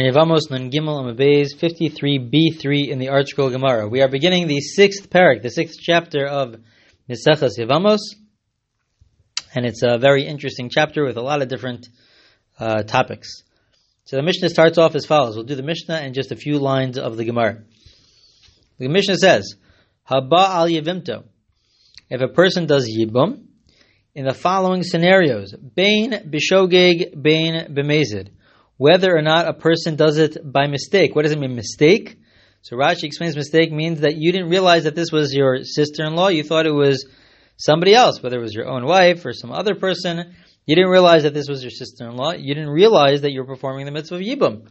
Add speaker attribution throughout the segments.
Speaker 1: Yevamos Nun Gimel Amud Beis 53b3 in the ArtScroll Gemara. We are beginning the sixth parak, the sixth chapter of Mesechas Yevamos, and it's a very interesting chapter with a lot of different uh, topics. So the Mishnah starts off as follows. We'll do the Mishnah and just a few lines of the Gemara. The Mishnah says, Haba al Yevimto. If a person does Yibum, in the following scenarios, Bain Bishogeg, Bain Bemezid whether or not a person does it by mistake. What does it mean, mistake? So Rashi explains mistake means that you didn't realize that this was your sister-in-law. You thought it was somebody else, whether it was your own wife or some other person. You didn't realize that this was your sister-in-law. You didn't realize that you were performing the mitzvah of Yibum.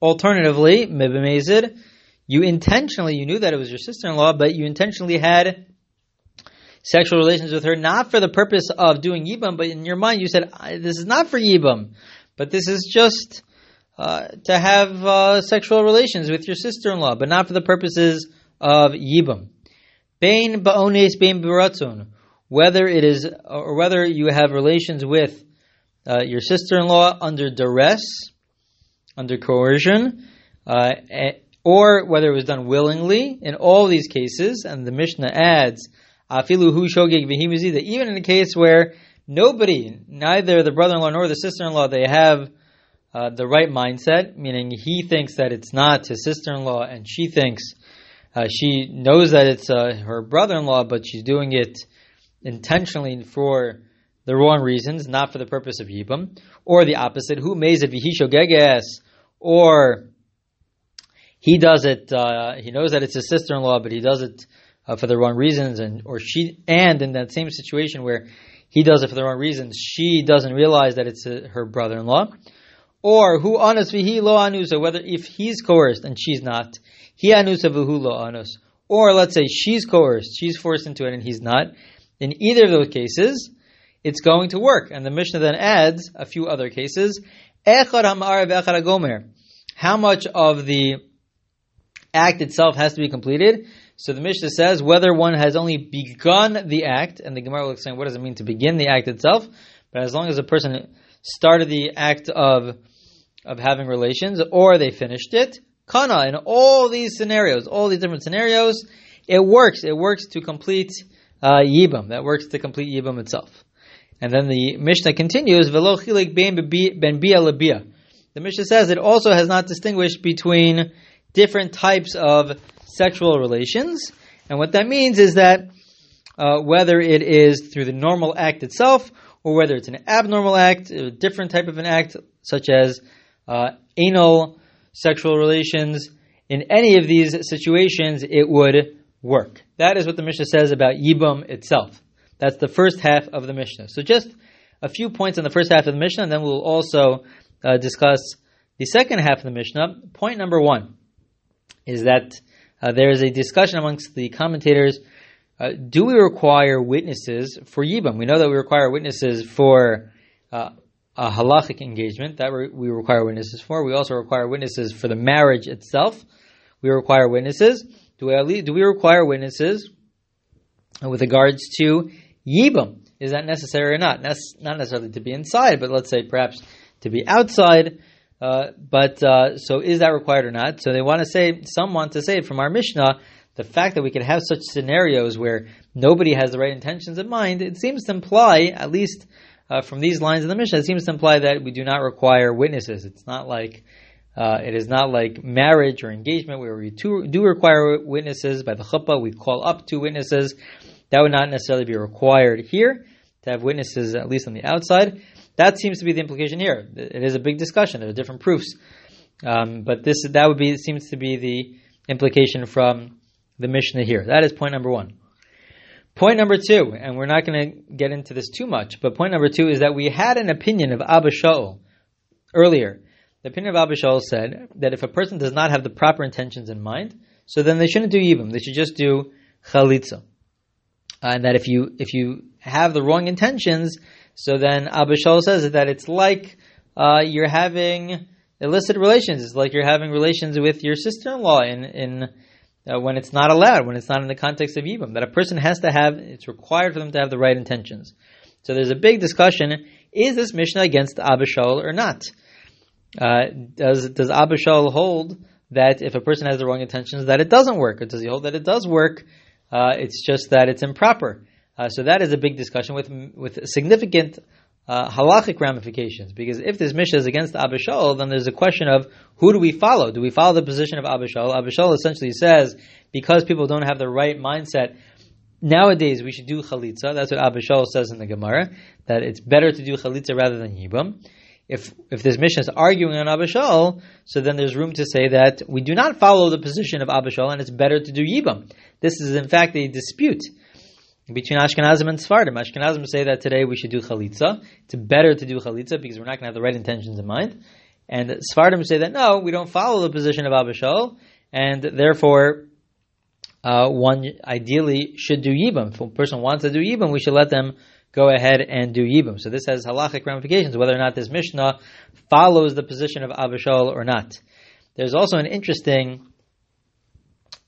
Speaker 1: Alternatively, Mibamezid, you intentionally, you knew that it was your sister-in-law, but you intentionally had sexual relations with her, not for the purpose of doing Yibum, but in your mind you said, this is not for Yibum. But this is just uh, to have uh, sexual relations with your sister-in-law, but not for the purposes of yibum. Bain ba'ones bain baratzon. Whether it is, or whether you have relations with uh, your sister-in-law under duress, under coercion, uh, or whether it was done willingly. In all these cases, and the Mishnah adds, afilu hu shogeg that even in a case where nobody, neither the brother-in-law nor the sister-in-law, they have uh, the right mindset, meaning he thinks that it's not his sister-in-law, and she thinks uh, she knows that it's uh, her brother-in-law, but she's doing it intentionally for the wrong reasons, not for the purpose of yibum, or the opposite, who meza vihisho geges, or he does it, uh, he knows that it's his sister-in-law, but he does it uh, for the wrong reasons, and or she, and in that same situation where he does it for the wrong reasons. She doesn't realize that it's a, her brother-in-law. Or who anus vihi lo anusa, whether if he's coerced and she's not, he anusa v'hu lo anus. Or let's say she's coerced, she's forced into it and he's not. In either of those cases, it's going to work. And the Mishnah then adds a few other cases. How much of the act itself has to be completed? So the Mishnah says whether one has only begun the act, and the Gemara will explain what does it mean to begin the act itself, but as long as a person started the act of of having relations, or they finished it, kana in all these scenarios, all these different scenarios, it works. It works to complete uh, yibam. That works to complete yibam itself. And then the Mishnah continues, velo ben bia The Mishnah says it also has not distinguished between different types of sexual relations. And what that means is that uh, whether it is through the normal act itself or whether it's an abnormal act, a different type of an act, such as uh, anal sexual relations, in any of these situations, it would work. That is what the Mishnah says about Yibum itself. That's the first half of the Mishnah. So just a few points on the first half of the Mishnah, and then we'll also uh, discuss the second half of the Mishnah. Point number one is that uh, there is a discussion amongst the commentators. Uh, do we require witnesses for Yibam? We know that we require witnesses for uh, a halachic engagement. That we require witnesses for. We also require witnesses for the marriage itself. We require witnesses. Do we, do we require witnesses with regards to Yibam? Is that necessary or not? Not necessarily to be inside, but let's say perhaps to be outside. Uh, but uh, so is that required or not? So they want to say, some want to say from our Mishnah, the fact that we can have such scenarios where nobody has the right intentions in mind, it seems to imply, at least uh, from these lines in the Mishnah, it seems to imply that we do not require witnesses. It's not like uh, it is not like marriage or engagement where we do, do require witnesses by the chuppah. We call up two witnesses. That would not necessarily be required here to have witnesses, at least on the outside. That seems to be the implication here. It is a big discussion. There are different proofs, um, but this that would be seems to be the implication from the Mishnah here. That is point number one. Point number two, and we're not going to get into this too much, but point number two is that we had an opinion of Abba Shaul earlier. The opinion of Abba Shaul said that if a person does not have the proper intentions in mind, so then they shouldn't do yibum. They should just do chalitza. and that if you if you have the wrong intentions, so then Abba Shaul says that it's like uh, you're having illicit relations. It's like you're having relations with your sister-in-law in in uh, when it's not allowed, when it's not in the context of Yibam. That a person has to have, it's required for them to have the right intentions. So there's a big discussion: is this Mishnah against Abba Shaul or not? uh, does does Abba Shaul hold that if a person has the wrong intentions that it doesn't work, or does he hold that it does work? Uh, it's just that it's improper. Uh, so that is a big discussion with with significant uh, halachic ramifications. Because if this Mishnah is against Abba Shaul, then there's a question of who do we follow? Do we follow the position of? Abba Shaul essentially says because people don't have the right mindset. Nowadays, we should do chalitza. That's what Abba Shaul says in the Gemara, that it's better to do chalitza rather than yibam. If if this Mishnah is arguing on Abba Shaul, so then there's room to say that we do not follow the position of Abba Shaul, and it's better to do yibam. This is in fact a dispute between Ashkenazim and Sfardim. Ashkenazim say that today we should do chalitza. It's better to do chalitza because we're not going to have the right intentions in mind. And Sfardim say that no, we don't follow the position of Abba Shaul, and therefore uh, one ideally should do yibam. If a person wants to do yibam, we should let them go ahead and do yibam. So this has halachic ramifications, whether or not this Mishnah follows the position of Abba Shaul or not. There's also an interesting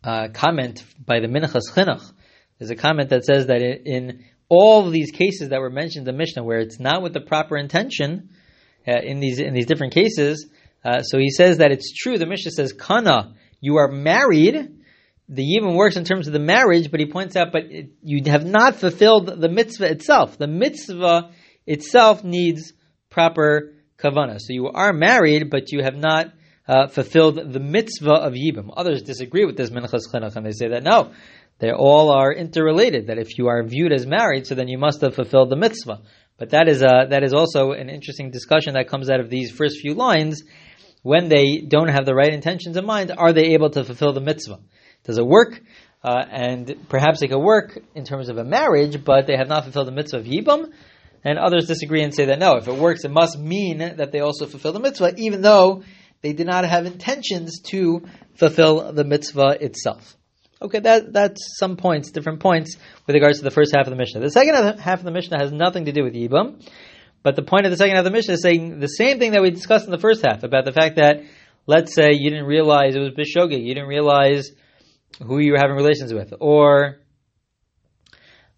Speaker 1: uh, comment by the Minchas Chinuch there's a comment that says that in all these cases that were mentioned in the Mishnah, where it's not with the proper intention, uh, in these in these different cases, uh, so he says that it's true. The Mishnah says, "Kana, you are married." The yibum works in terms of the marriage, but he points out, but it, you have not fulfilled the mitzvah itself. The mitzvah itself needs proper kavana. So you are married, but you have not uh, fulfilled the mitzvah of yibum. Others disagree with this minchas chinuch, and they say that no, they all are interrelated. That if you are viewed as married, so then you must have fulfilled the mitzvah. But that is a, that is also an interesting discussion that comes out of these first few lines. When they don't have the right intentions in mind, are they able to fulfill the mitzvah? Does it work? Uh, and perhaps it could work in terms of a marriage, but they have not fulfilled the mitzvah of yibam. And others disagree and say that no, if it works, it must mean that they also fulfill the mitzvah, even though they did not have intentions to fulfill the mitzvah itself. Okay, that that's some points, different points with regards to the first half of the Mishnah. The second half of the Mishnah has nothing to do with Yibam, but the point of the second half of the Mishnah is saying the same thing that we discussed in the first half about the fact that, let's say, you didn't realize it was Bishogig, you didn't realize who you were having relations with, or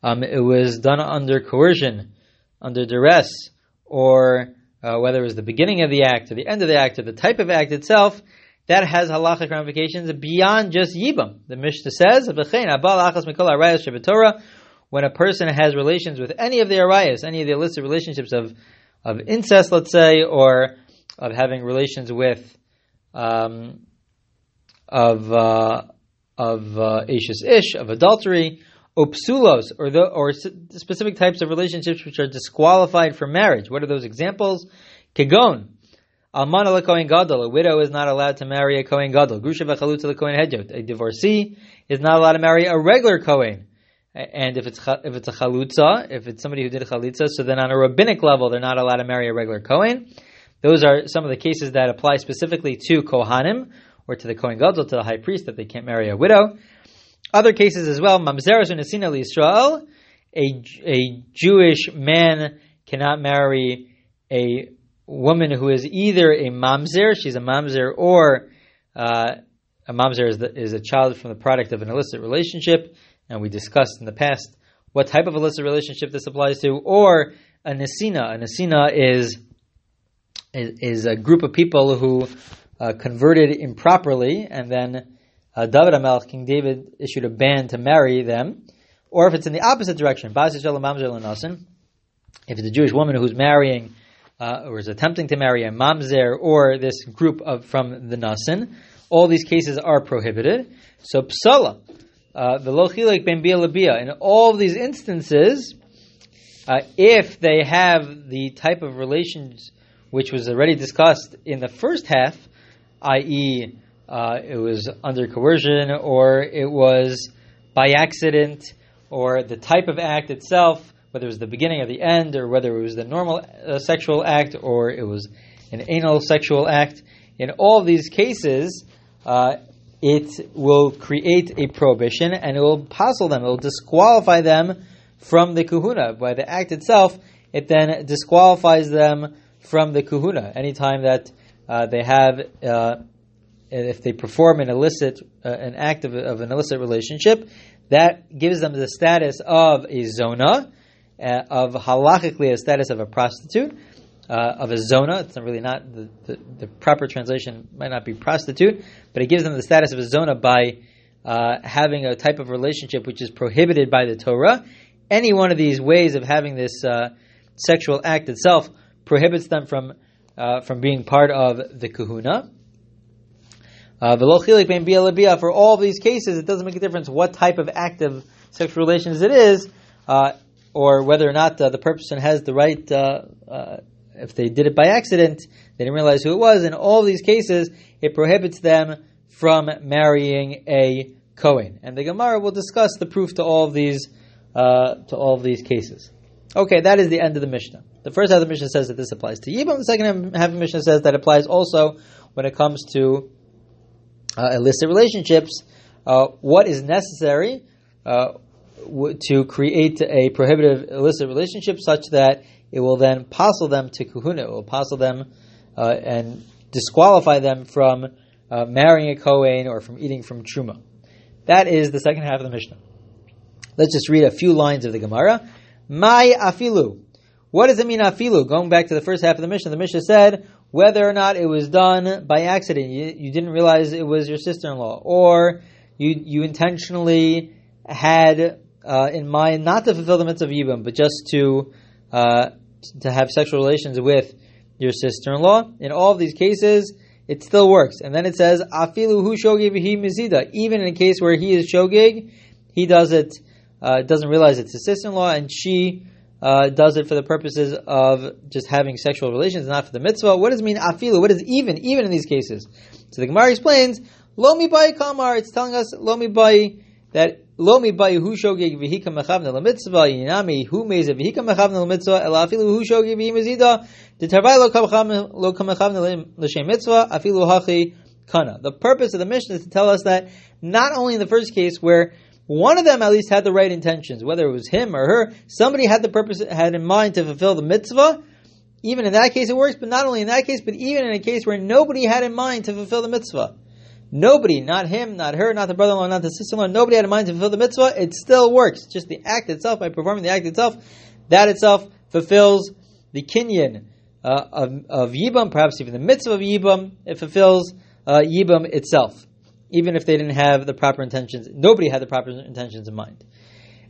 Speaker 1: um, it was done under coercion, under duress, or uh, whether it was the beginning of the act or the end of the act or the type of act itself, that has halachic ramifications beyond just yibam. The Mishnah says, when a person has relations with any of the arayas, any of the illicit relationships of, of incest, let's say, or of having relations with, um, of, uh, of uh, ish, of adultery, opsulos, or the, or specific types of relationships which are disqualified for marriage. What are those examples? Kegon, Almana lekohen gadol. A widow is not allowed to marry a kohen gadol. Grusha v'chalutza lekohen hedjot. A divorcee is not allowed to marry a regular kohen. And if it's if it's a chalutza, if it's somebody who did a chalitza, so then on a rabbinic level, they're not allowed to marry a regular kohen. Those are some of the cases that apply specifically to kohanim or to the kohen gadol, to the high priest, that they can't marry a widow. Other cases as well. Mamzeres u'nesina Israel. A a Jewish man cannot marry a woman who is either a mamzer, she's a mamzer, or uh, a mamzer is, the, is a child from the product of an illicit relationship, and we discussed in the past what type of illicit relationship this applies to, or a nesina. A nesina is, is, is a group of people who uh, converted improperly, and then uh, David Hamelech, King David, issued a ban to marry them. Or if it's in the opposite direction, if it's a Jewish woman who's marrying uh, or is attempting to marry a mamzer or this group of from the nasin, all these cases are prohibited. So psala, uh, the lochilik ben bia in all these instances, uh, if they have the type of relations which was already discussed in the first half, i.e., uh, it was under coercion or it was by accident or the type of act itself whether it was the beginning or the end, or whether it was the normal uh, sexual act or it was an anal sexual act. In all these cases, uh, it will create a prohibition and it will passel them, it will disqualify them from the kuhuna. By the act itself, it then disqualifies them from the kahuna. Anytime that uh, they have, uh, if they perform an illicit, uh, an act of, of, an illicit relationship, that gives them the status of a zona, uh, of halachically a status of a prostitute, uh, of a zona. It's really not the, the, the, proper translation might not be prostitute, but it gives them the status of a zona by uh, having a type of relationship which is prohibited by the Torah. Any one of these ways of having this uh, sexual act itself prohibits them from uh, from being part of the kahuna. Uh, for all these cases, it doesn't make a difference what type of active sexual relations it is, uh, or whether or not uh, the person has the right. Uh, uh, if they did it by accident, they didn't realize who it was. In all these cases, it prohibits them from marrying a Kohen. And the Gemara will discuss the proof to all of these uh, to all of these cases. Okay, that is the end of the Mishnah. The first half of the Mishnah says that this applies to Yibam. The second half of the Mishnah says that applies also when it comes to uh, illicit relationships. Uh, what is necessary to create a prohibitive illicit relationship such that it will then passel them to kahuna, it will passel them uh, and disqualify them from uh, marrying a Kohen or from eating from Truma. That is the second half of the Mishnah. Let's just read a few lines of the Gemara. My afilu. What does it mean afilu? Going back to the first half of the Mishnah, the Mishnah said whether or not it was done by accident, you, you didn't realize it was your sister-in-law, or you you intentionally had uh, in mind not to fulfill the mitzvah of yibam, but just to uh, to have sexual relations with your sister-in-law. In all of these cases, it still works. And then it says afilu hu mizida. Even in a case where he is shogig, he does it. Uh, doesn't realize it's his sister-in-law, and she uh, does it for the purposes of just having sexual relations, not for the mitzvah. What does mean afilu? What is even, even in these cases? So the Gemara explains, lomi bay kamar, it's telling us lomi bay that lomi hu shogeg v'hika mechavna yinami v'hika mechavna v'hi mezida, detarvai lo kamechavna mitzvah, afilu hachi kana. The purpose of the Mishnah is to tell us that not only in the first case where one of them at least had the right intentions, whether it was him or her. Somebody had the purpose, had in mind to fulfill the mitzvah. Even in that case, it works. But not only in that case, but even in a case where nobody had in mind to fulfill the mitzvah. Nobody, not him, not her, not the brother-in-law, not the sister-in-law, nobody had in mind to fulfill the mitzvah. It still works. Just the act itself, by performing the act itself, that itself fulfills the kinyan uh, of, of Yibam, perhaps even the mitzvah of Yibam. It fulfills uh, Yibam itself even if they didn't have the proper intentions. Nobody had the proper intentions in mind.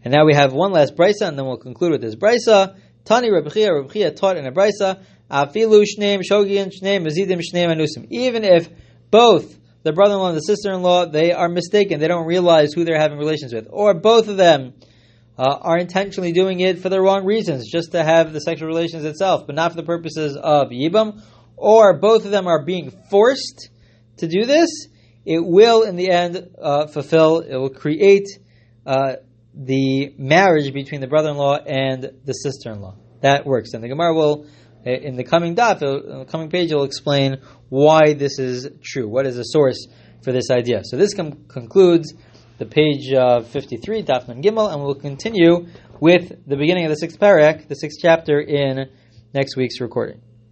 Speaker 1: And now we have one last brisa, and then we'll conclude with this brisa. Tani Rabbi Chiya, Rabbichia taught in a brisa, Afilu shneim shogin shneim mazidim shneim anusim. Even if both the brother-in-law and the sister-in-law, they are mistaken, they don't realize who they're having relations with, or both of them uh, are intentionally doing it for the wrong reasons, just to have the sexual relations itself, but not for the purposes of yibam, or both of them are being forced to do this, it will, in the end, uh, fulfill, it will create uh, the marriage between the brother-in-law and the sister-in-law. That works. And the Gemara will, in the coming daf, the coming page, will explain why this is true. What is the source for this idea? So this com- concludes the page uh, 53, Daf Nun Gimel, and we'll continue with the beginning of the sixth parak, the sixth chapter, in next week's recording.